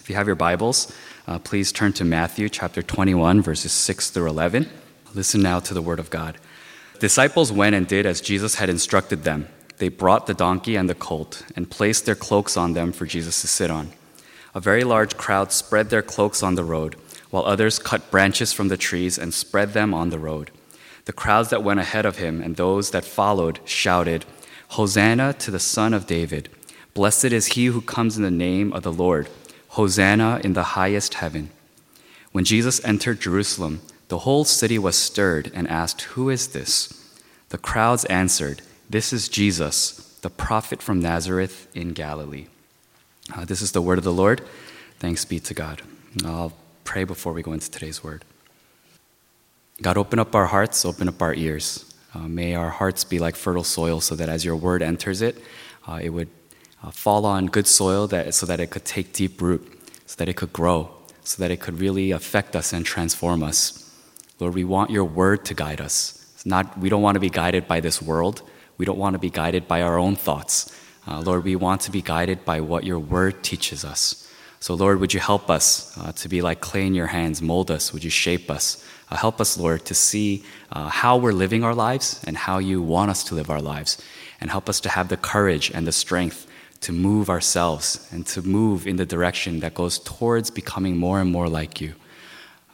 If you have your Bibles, uh, please turn to Matthew chapter 21, verses 6 through 11. Listen now to the word of God. Disciples went and did as Jesus had instructed them. They brought the donkey and the colt and placed their cloaks on them for Jesus to sit on. A very large crowd spread their cloaks on the road, while others cut branches from the trees and spread them on the road. The crowds that went ahead of him and those that followed shouted, Hosanna to the Son of David! Blessed is he who comes in the name of the Lord! Hosanna in the highest heaven! When Jesus entered Jerusalem, the whole city was stirred and asked, Who is this? The crowds answered, This is Jesus, the prophet from Nazareth in Galilee. Uh, this is the word of the Lord. Thanks be to God. I'll pray before we go into today's word. God, open up our hearts, open up our ears. Uh, may our hearts be like fertile soil so that as your word enters it, uh, it would uh, fall on good soil that, so that it could take deep root, so that it could grow, so that it could really affect us and transform us. Lord, we want your word to guide us. It's not, we don't want to be guided by this world. We don't want to be guided by our own thoughts. Uh, Lord, we want to be guided by what your word teaches us. So, Lord, would you help us uh, to be like clay in your hands? Mold us. Would you shape us? Uh, help us, Lord, to see uh, how we're living our lives and how you want us to live our lives. And help us to have the courage and the strength to move ourselves and to move in the direction that goes towards becoming more and more like you.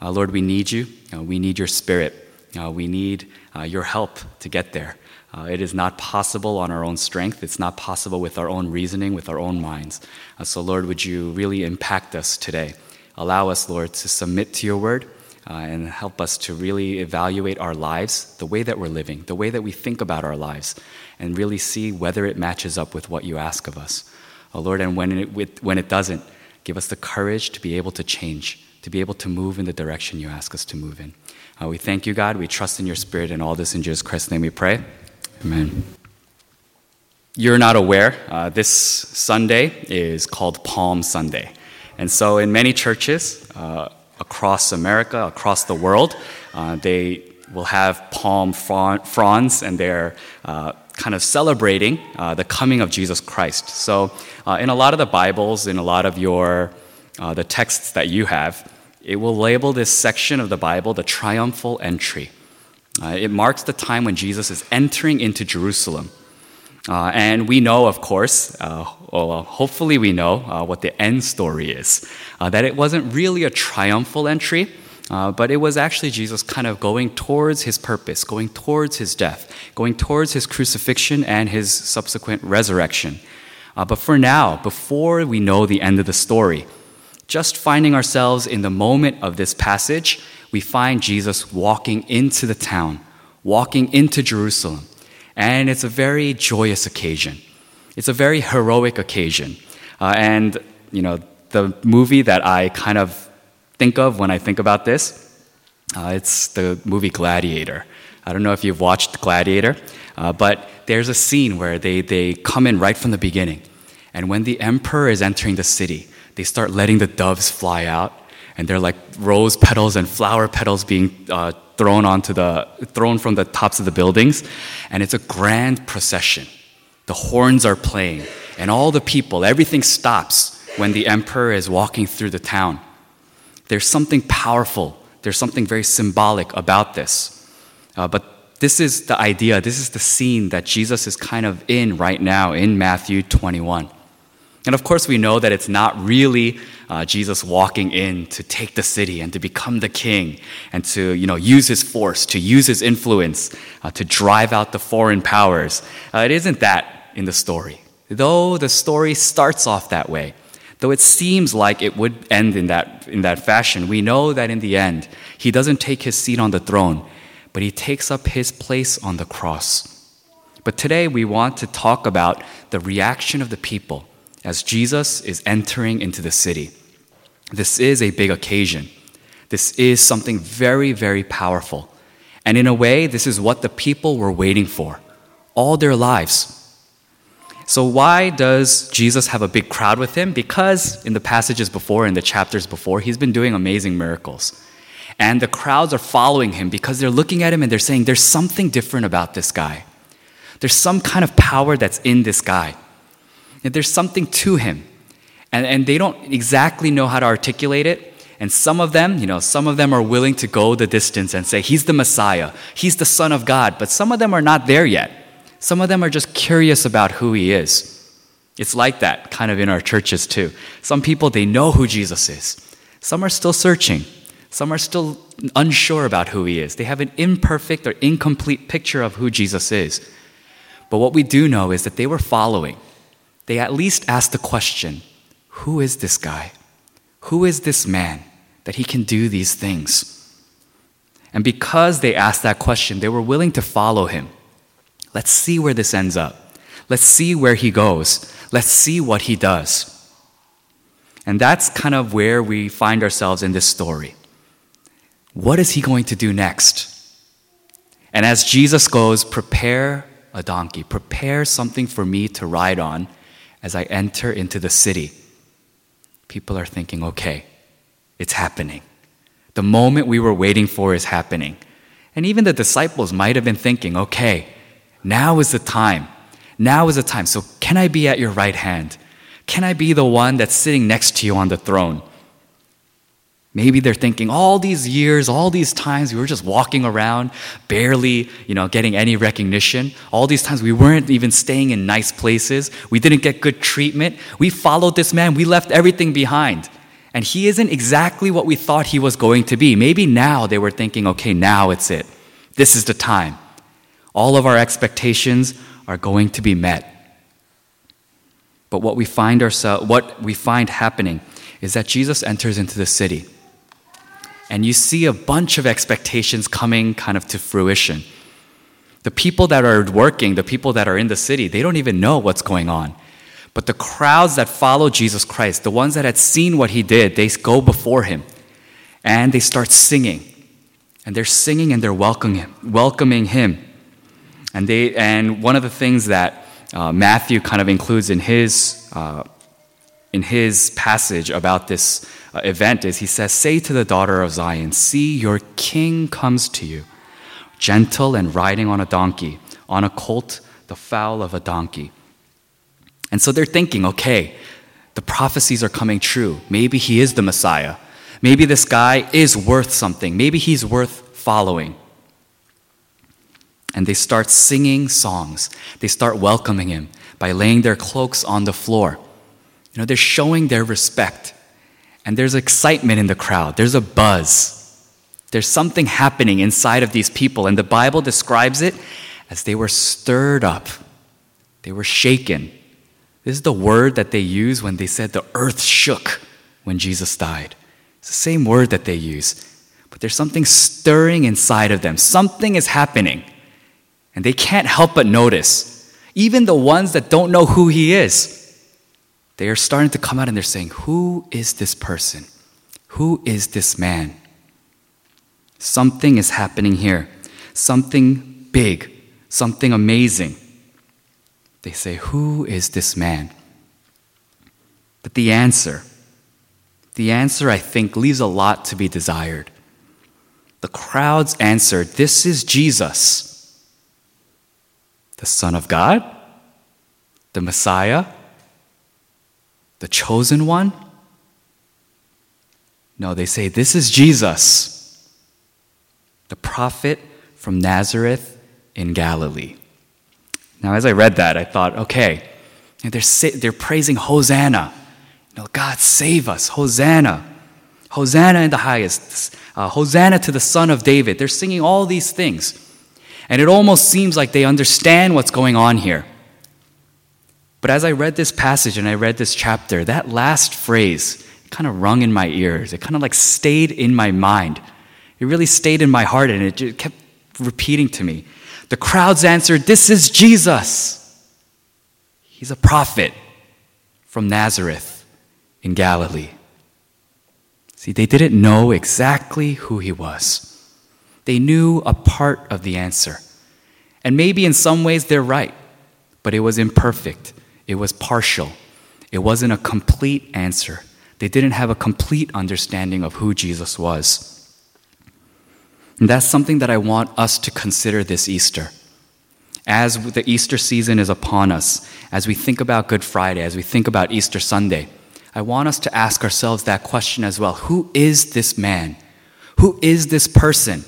Uh, Lord, we need you. Uh, we need your spirit. Uh, we need your help to get there. Uh, it is not possible on our own strength. It's not possible with our own reasoning, with our own minds. Uh, so, Lord, would you really impact us today? Allow us, Lord, to submit to your word and help us to really evaluate our lives, the way that we're living, the way that we think about our lives, and really see whether it matches up with what you ask of us. Oh, Lord, and when it, when it doesn't, give us the courage to be able to change to be able to move in the direction you ask us to move in. Uh, we thank you, God. We trust in your spirit and all this in Jesus Christ's name we pray. Amen. You're not aware, uh, this Sunday is called Palm Sunday. And so, in many churches uh, across America, across the world, uh, they will have palm fronds and they're uh, kind of celebrating uh, the coming of Jesus Christ. So, in a lot of the Bibles, in a lot of your uh, the texts that you have, it will label this section of the Bible the triumphal entry. Uh, it marks the time when Jesus is entering into Jerusalem. Uh, and we know, of course, uh, well, hopefully we know uh, what the end story is. Uh, that it wasn't really a triumphal entry, but it was actually Jesus kind of going towards his purpose, going towards his death, going towards his crucifixion and his subsequent resurrection. but for now, before we know the end of the story, just finding ourselves in the moment of this passage, we find Jesus walking into the town, walking into Jerusalem. And it's a very joyous occasion. It's a very heroic occasion. Uh, and, you know, the movie that I kind of think of when I think about this, uh, it's the movie Gladiator. I don't know if you've watched Gladiator, uh, but there's a scene where they, they come in right from the beginning. And when the emperor is entering the city, they start letting the doves fly out, and they're like rose petals and flower petals being uh, thrown onto the thrown from the tops of the buildings, and it's a grand procession. The horns are playing, and all the people, everything stops when the emperor is walking through the town. There's something powerful. There's something very symbolic about this. Uh, but this is the idea, this is the scene that Jesus is kind of in right now in Matthew 21. And of course, we know that it's not really uh, Jesus walking in to take the city and to become the king and to you know, use his force, to use his influence, uh, to drive out the foreign powers. Uh, it isn't that in the story. Though the story starts off that way, though it seems like it would end in that, in that fashion, we know that in the end, he doesn't take his seat on the throne, but he takes up his place on the cross. But today we want to talk about the reaction of the people as Jesus is entering into the city. This is a big occasion. This is something very, very powerful. And in a way, this is what the people were waiting for all their lives. So, why does Jesus have a big crowd with him? Because in the passages before, in the chapters before, he's been doing amazing miracles. And the crowds are following him because they're looking at him and they're saying, There's something different about this guy. There's some kind of power that's in this guy. And there's something to him. And, and they don't exactly know how to articulate it. And some of them, you know, some of them are willing to go the distance and say, He's the Messiah, He's the Son of God. But some of them are not there yet. Some of them are just curious about who He is. It's like that kind of in our churches too. Some people, they know who Jesus is. Some are still searching. Some are still unsure about who he is. They have an imperfect or incomplete picture of who Jesus is. But what we do know is that they were following. They at least asked the question Who is this guy? Who is this man that he can do these things? And because they asked that question, they were willing to follow him. Let's see where this ends up. Let's see where he goes. Let's see what he does. And that's kind of where we find ourselves in this story. What is he going to do next? And as Jesus goes, prepare a donkey, prepare something for me to ride on as I enter into the city. People are thinking, okay, it's happening. The moment we were waiting for is happening. And even the disciples might have been thinking, okay, now is the time. Now is the time. So, can I be at your right hand? Can I be the one that's sitting next to you on the throne? Maybe they're thinking all these years, all these times we were just walking around, barely, you know, getting any recognition. All these times we weren't even staying in nice places. We didn't get good treatment. We followed this man. We left everything behind. And he isn't exactly what we thought he was going to be. Maybe now they were thinking, okay, now it's it. This is the time. All of our expectations are going to be met. But what we find ourselves, what we find happening is that Jesus enters into the city. And you see a bunch of expectations coming kind of to fruition. The people that are working, the people that are in the city, they don't even know what's going on. But the crowds that follow Jesus Christ, the ones that had seen what he did, they go before him and they start singing. And they're singing and they're welcoming him. Welcoming him. And, they, and one of the things that uh, Matthew kind of includes in his, uh, in his passage about this Uh, event is he says, Say to the daughter of Zion, See, your king comes to you, gentle and riding on a donkey, on a colt, the foal of a donkey. And so they're thinking, okay, the prophecies are coming true. Maybe he is the Messiah. Maybe this guy is worth something. Maybe he's worth following. And they start singing songs. They start welcoming him by laying their cloaks on the floor. You know, they're showing their respect. And there's excitement in the crowd, there's a buzz. There's something happening inside of these people. And the Bible describes it as they were stirred up, they were shaken. This is the word that they use when they said the earth shook when Jesus died. It's the same word that they use. But there's something stirring inside of them. Something is happening. And they can't help but notice. Even the ones that don't know who he is, they are starting to come out and they're saying, Who is this person? Who is this man? Something is happening here. Something big. Something amazing. They say, Who is this man? But the answer, the answer, I think, leaves a lot to be desired. The crowds answered, This is Jesus the Son of God, the Messiah, the chosen one? No, they say, This is Jesus, the prophet from Nazareth in Galilee. Now, as I read that, I thought, okay, they're, they're praising Hosanna. Know, God, save us. Hosanna. Hosanna in the highest. Uh, Hosanna to the Son of David. They're singing all these things. And it almost seems like they understand what's going on here. But as I read this passage and I read this chapter, that last phrase kind of rung in my ears. It kind of like stayed in my mind. It really stayed in my heart and it just kept repeating to me. The crowds answered, This is Jesus. He's a prophet from Nazareth in Galilee. See, they didn't know exactly who he was. They knew a part of the answer. And maybe in some ways they're right, but it was imperfect, it was partial, it wasn't a complete answer. They didn't have a complete understanding of who Jesus was. And that's something that I want us to consider this Easter. As the Easter season is upon us, as we think about Good Friday, as we think about Easter Sunday, I want us to ask ourselves that question as well. Who is this man? Who is this person?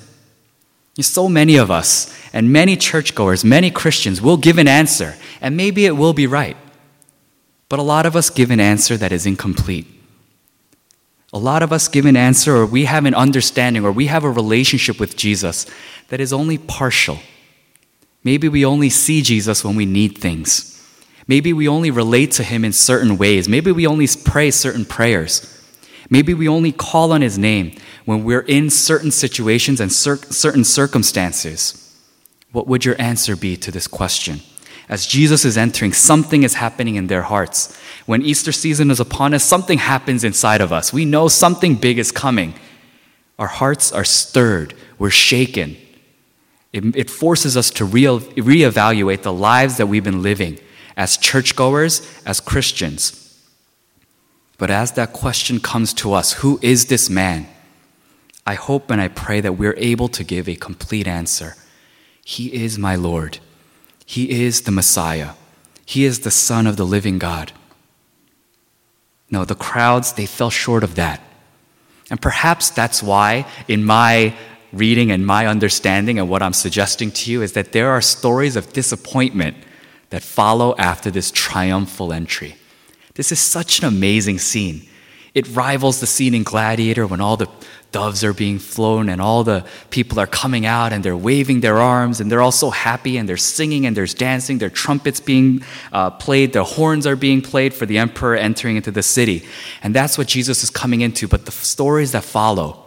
So many of us and many churchgoers, many Christians will give an answer, and maybe it will be right. But a lot of us give an answer that is incomplete. A lot of us give an answer, or we have an understanding, or we have a relationship with Jesus that is only partial. Maybe we only see Jesus when we need things. Maybe we only relate to him in certain ways. Maybe we only pray certain prayers. Maybe we only call on his name when we're in certain situations and cer- certain circumstances. What would your answer be to this question? As Jesus is entering, something is happening in their hearts. When Easter season is upon us, something happens inside of us. We know something big is coming. Our hearts are stirred, we're shaken. It, it forces us to re- reevaluate the lives that we've been living as churchgoers, as Christians. But as that question comes to us, who is this man? I hope and I pray that we're able to give a complete answer. He is my Lord. He is the Messiah. He is the Son of the living God. No, the crowds, they fell short of that. And perhaps that's why, in my reading and my understanding, and what I'm suggesting to you, is that there are stories of disappointment that follow after this triumphal entry. This is such an amazing scene. It rivals the scene in Gladiator when all the doves are being flown and all the people are coming out and they're waving their arms and they're all so happy and they're singing and there's dancing, their trumpets being uh, played, their horns are being played for the emperor entering into the city. And that's what Jesus is coming into. But the stories that follow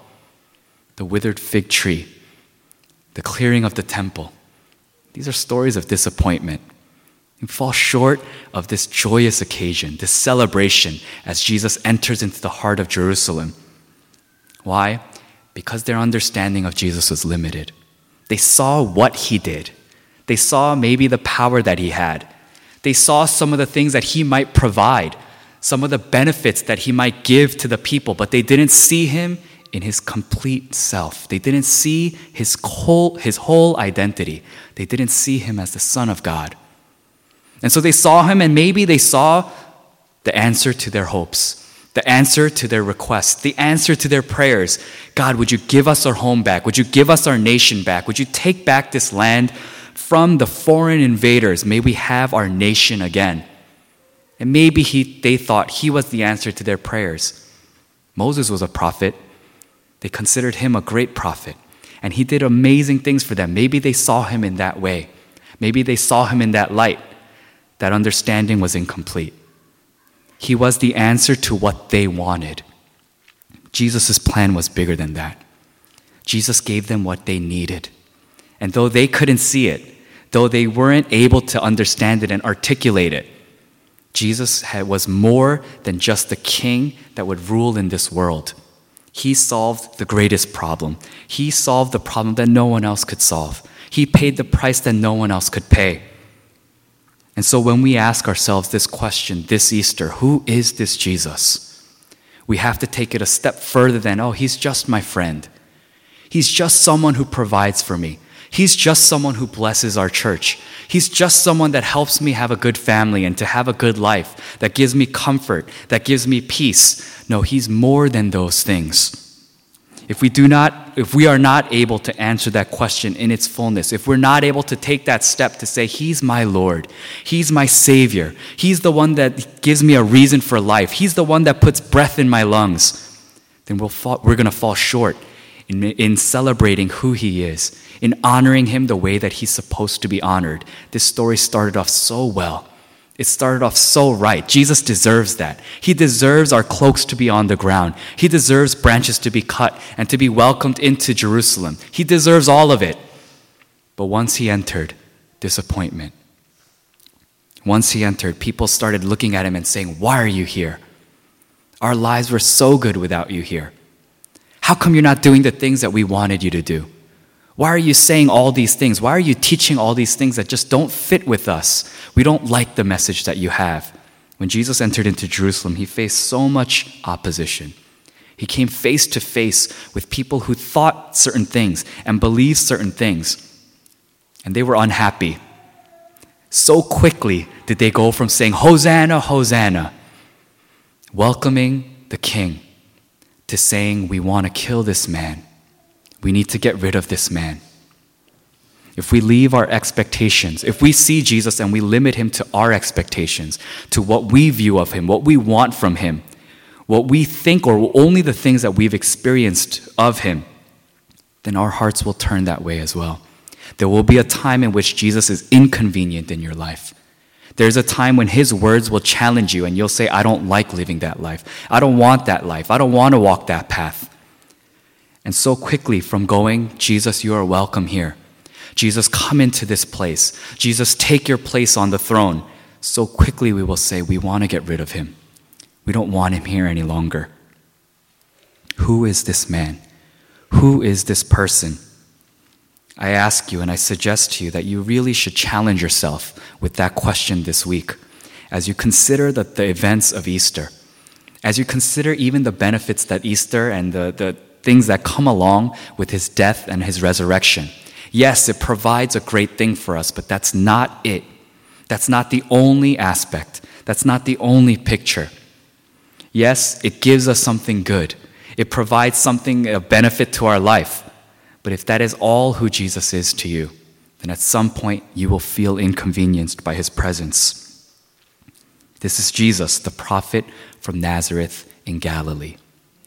the withered fig tree, the clearing of the temple these are stories of disappointment. You fall short of this joyous occasion, this celebration as Jesus enters into the heart of Jerusalem. Why? Because their understanding of Jesus was limited. They saw what he did, they saw maybe the power that he had, they saw some of the things that he might provide, some of the benefits that he might give to the people, but they didn't see him in his complete self. They didn't see his whole, his whole identity. They didn't see him as the Son of God. And so they saw him, and maybe they saw the answer to their hopes, the answer to their requests, the answer to their prayers. God, would you give us our home back? Would you give us our nation back? Would you take back this land from the foreign invaders? May we have our nation again. And maybe he, they thought he was the answer to their prayers. Moses was a prophet. They considered him a great prophet. And he did amazing things for them. Maybe they saw him in that way. Maybe they saw him in that light that understanding was incomplete. He was the answer to what they wanted. Jesus' plan was bigger than that. Jesus gave them what they needed. And though they couldn't see it, though they weren't able to understand it and articulate it, Jesus had, was more than just the king that would rule in this world. He solved the greatest problem. He solved the problem that no one else could solve. He paid the price that no one else could pay. And so when we ask ourselves this question this Easter, who is this Jesus? We have to take it a step further than, oh, he's just my friend. He's just someone who provides for me. He's just someone who blesses our church. He's just someone that helps me have a good family and to have a good life, that gives me comfort, that gives me peace. No, he's more than those things if we do not if we are not able to answer that question in its fullness if we're not able to take that step to say he's my lord. He's my savior. He's the one that gives me a reason for life. He's the one that puts breath in my lungs then we'll fall, we're going to fall short in, in celebrating who he is in honoring him the way that he's supposed to be honored. This story started off so well it started off so right. Jesus deserves that. He deserves our cloaks to be on the ground. He deserves branches to be cut and to be welcomed into Jerusalem. He deserves all of it. But once he entered, disappointment. Once he entered, people started looking at him and saying, Why are you here? Our lives were so good without you here. How come you're not doing the things that we wanted you to do? Why are you saying all these things? Why are you teaching all these things that just don't fit with us? We don't like the message that you have. When Jesus entered into Jerusalem, he faced so much opposition. He came face to face with people who thought certain things and believed certain things, and they were unhappy. So quickly did they go from saying, Hosanna, Hosanna, welcoming the king, to saying, We want to kill this man. We need to get rid of this man. If we leave our expectations, if we see Jesus and we limit him to our expectations, to what we view of him, what we want from him, what we think, or only the things that we've experienced of him, then our hearts will turn that way as well. There will be a time in which Jesus is inconvenient in your life. There's a time when his words will challenge you and you'll say, I don't like living that life. I don't want that life. I don't want to walk that path. And so quickly from going, Jesus, you are welcome here. Jesus, come into this place. Jesus, take your place on the throne. So quickly we will say, we want to get rid of him. We don't want him here any longer. Who is this man? Who is this person? I ask you and I suggest to you that you really should challenge yourself with that question this week as you consider the, the events of Easter, as you consider even the benefits that Easter and the, the things that come along with his death and his resurrection. Yes, it provides a great thing for us, but that's not it. That's not the only aspect. That's not the only picture. Yes, it gives us something good. It provides something, a benefit to our life. But if that is all who Jesus is to you, then at some point you will feel inconvenienced by his presence. This is Jesus, the prophet from Nazareth in Galilee.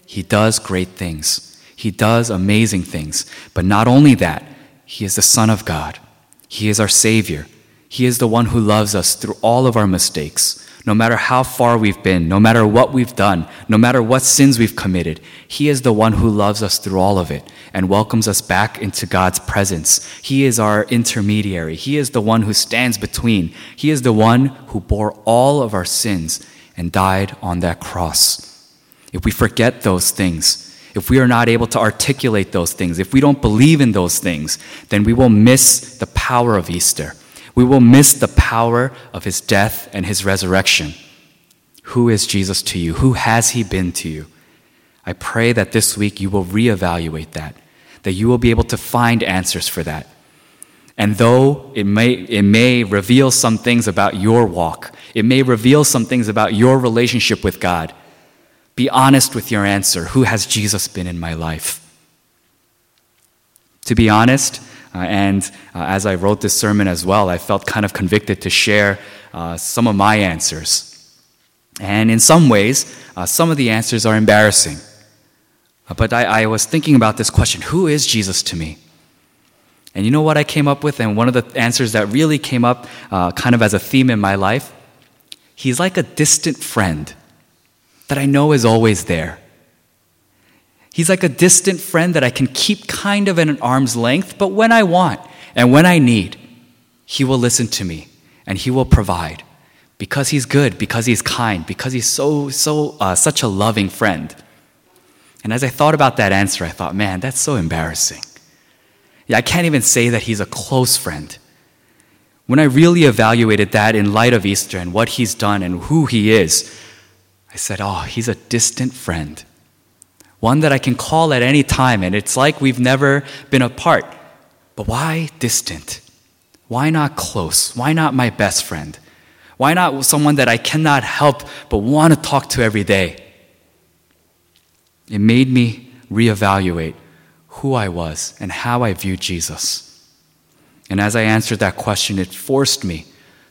He does great things, he does amazing things. But not only that, he is the Son of God, he is our Savior. He is the one who loves us through all of our mistakes no matter how far we've been, no matter what we've done, no matter what sins we've committed, He is the one who loves us through all of it and welcomes us back into God's presence. He is our intermediary. He is the one who stands between. He is the one who bore all of our sins and died on that cross. If we forget those things, if we are not able to articulate those things, if we don't believe in those things, then we will miss the power of Easter we will miss the power of his death and his resurrection. Who is Jesus to you? Who has he been to you? I pray that this week you will reevaluate that, that you will be able to find answers for that. And though it may, it may reveal some things about your walk, it may reveal some things about your relationship with God, be honest with your answer. Who has Jesus been in my life? To be honest, uh, and uh, as I wrote this sermon as well, I felt kind of convicted to share uh, some of my answers. And in some ways, uh, some of the answers are embarrassing. Uh, but I, I, was thinking about this question who is Jesus to me? And you know what I came up with? And one of the answers that really came up uh, kind of as a theme in my life? He's like a distant friend that I know is always there. He's like a distant friend that I can keep kind of at an arm's length, but when I want and when I need, He will listen to me and He will provide because He's good, because He's kind, because He's so, so, uh, such a loving friend. And as I thought about that answer, I thought, man, that's so embarrassing. Yeah, I can't even say that He's a close friend. When I really evaluated that in light of Easter and what He's done and who He is, I said, oh, He's a distant friend one that I can call at any time, and it's like we've never been apart. But why distant? Why not close? Why not my best friend? Why not someone that I cannot help but want to talk to every day? It made me reevaluate who I was and how I viewed Jesus. And as I answered that question, it forced me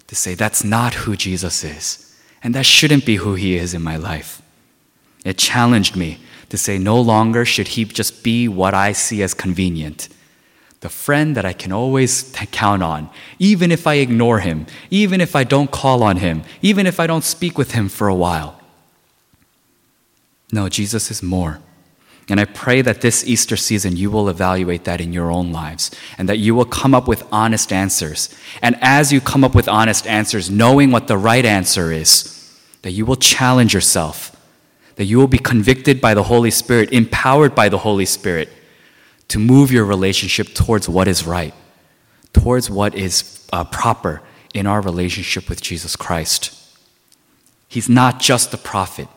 to say, that's not who Jesus is. And that shouldn't be who he is in my life. It challenged me to say no longer should he just be what I see as convenient. The friend that I can always count on, even if I ignore him, even if I don't call on him, even if I don't speak with him for a while. No, Jesus is more. And I pray that this Easter season you will evaluate that in your own lives and that you will come up with honest answers. And as you come up with honest answers, knowing what the right answer is, that you will challenge yourself that you will be convicted by the Holy Spirit, empowered by the Holy Spirit to move your relationship towards what is right, towards what is uh, proper in our relationship with Jesus Christ. He's not just the prophet.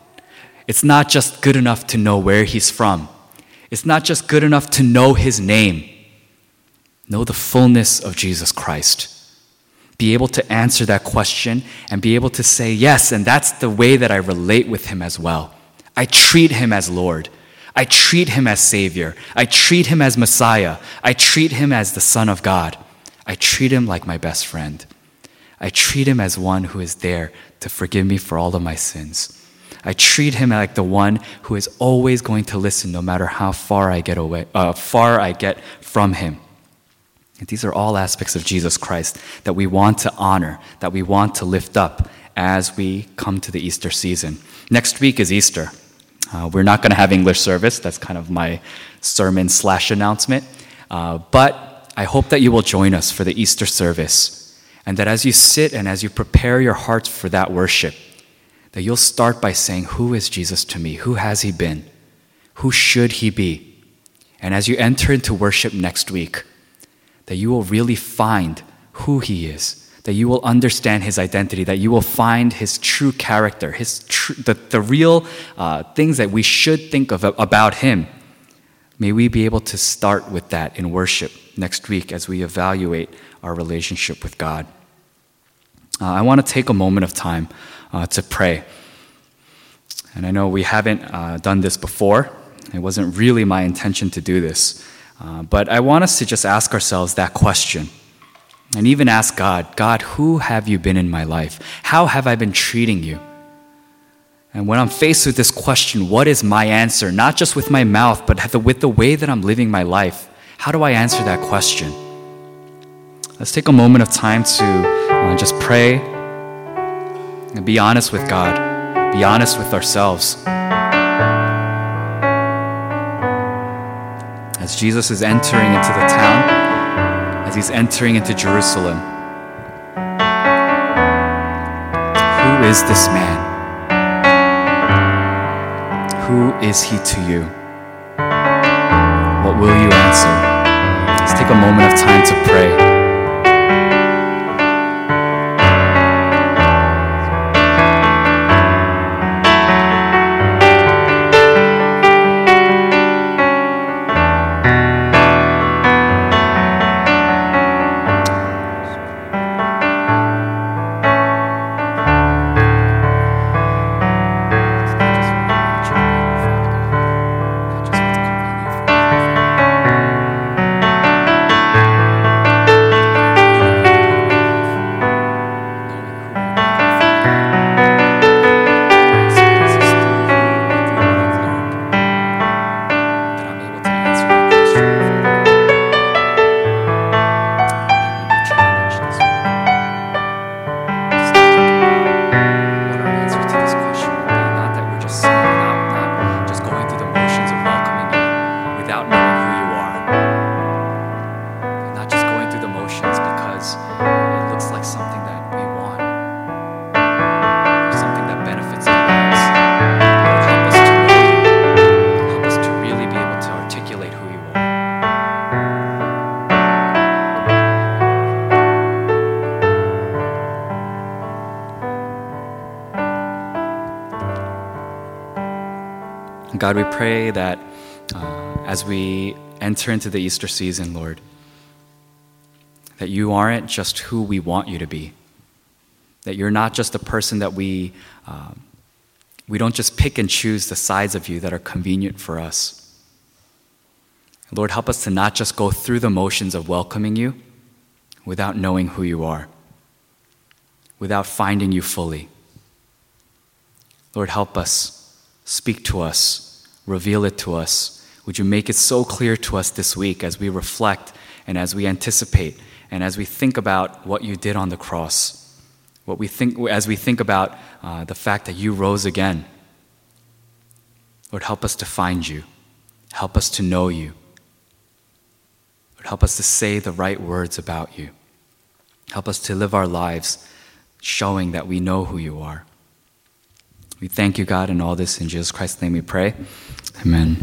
It's not just good enough to know where he's from. It's not just good enough to know his name. Know the fullness of Jesus Christ. Be able to answer that question and be able to say yes, and that's the way that I relate with him as well. I treat him as Lord. I treat him as Savior. I treat him as Messiah. I treat him as the Son of God. I treat him like my best friend. I treat him as one who is there to forgive me for all of my sins. I treat him like the one who is always going to listen no matter how far I get away, uh, far I get from him. And these are all aspects of Jesus Christ that we want to honor, that we want to lift up as we come to the Easter season. Next week is Easter. Uh, we're not going to have English service. That's kind of my sermon slash announcement. Uh, but I hope that you will join us for the Easter service. And that as you sit and as you prepare your hearts for that worship, that you'll start by saying, Who is Jesus to me? Who has he been? Who should he be? And as you enter into worship next week, that you will really find who he is, that you will understand his identity, that you will find his true character, his tr- the, the real uh, things that we should think of about him. May we be able to start with that in worship next week as we evaluate our relationship with God. Uh, I want to take a moment of time uh, to pray. And I know we haven't uh, done this before. It wasn't really my intention to do this. Uh, but I want us to just ask ourselves that question. And even ask God, God, who have you been in my life? How have I been treating you? And when I'm faced with this question, what is my answer? Not just with my mouth, but with the way that I'm living my life. How do I answer that question? Let's take a moment of time to uh, just pray and be honest with God, be honest with ourselves. As Jesus is entering into the town, as he's entering into Jerusalem, who is this man? Who is he to you? What will you answer? Let's take a moment of time to pray. God, we pray that uh, as we enter into the Easter season, Lord, that you aren't just who we want you to be. That you're not just a person that we, um, we don't just pick and choose the sides of you that are convenient for us. Lord, help us to not just go through the motions of welcoming you without knowing who you are, without finding you fully. Lord, help us, speak to us reveal it to us. Would you make it so clear to us this week as we reflect and as we anticipate and as we think about what you did on the cross? What we think, as we think about uh, the fact that you rose again. Lord, help us to find you. Help us to know you. Lord, help us to say the right words about you. Help us to live our lives showing that we know who you are. We thank you, God, in all this in Jesus Christ's name we pray. Amen.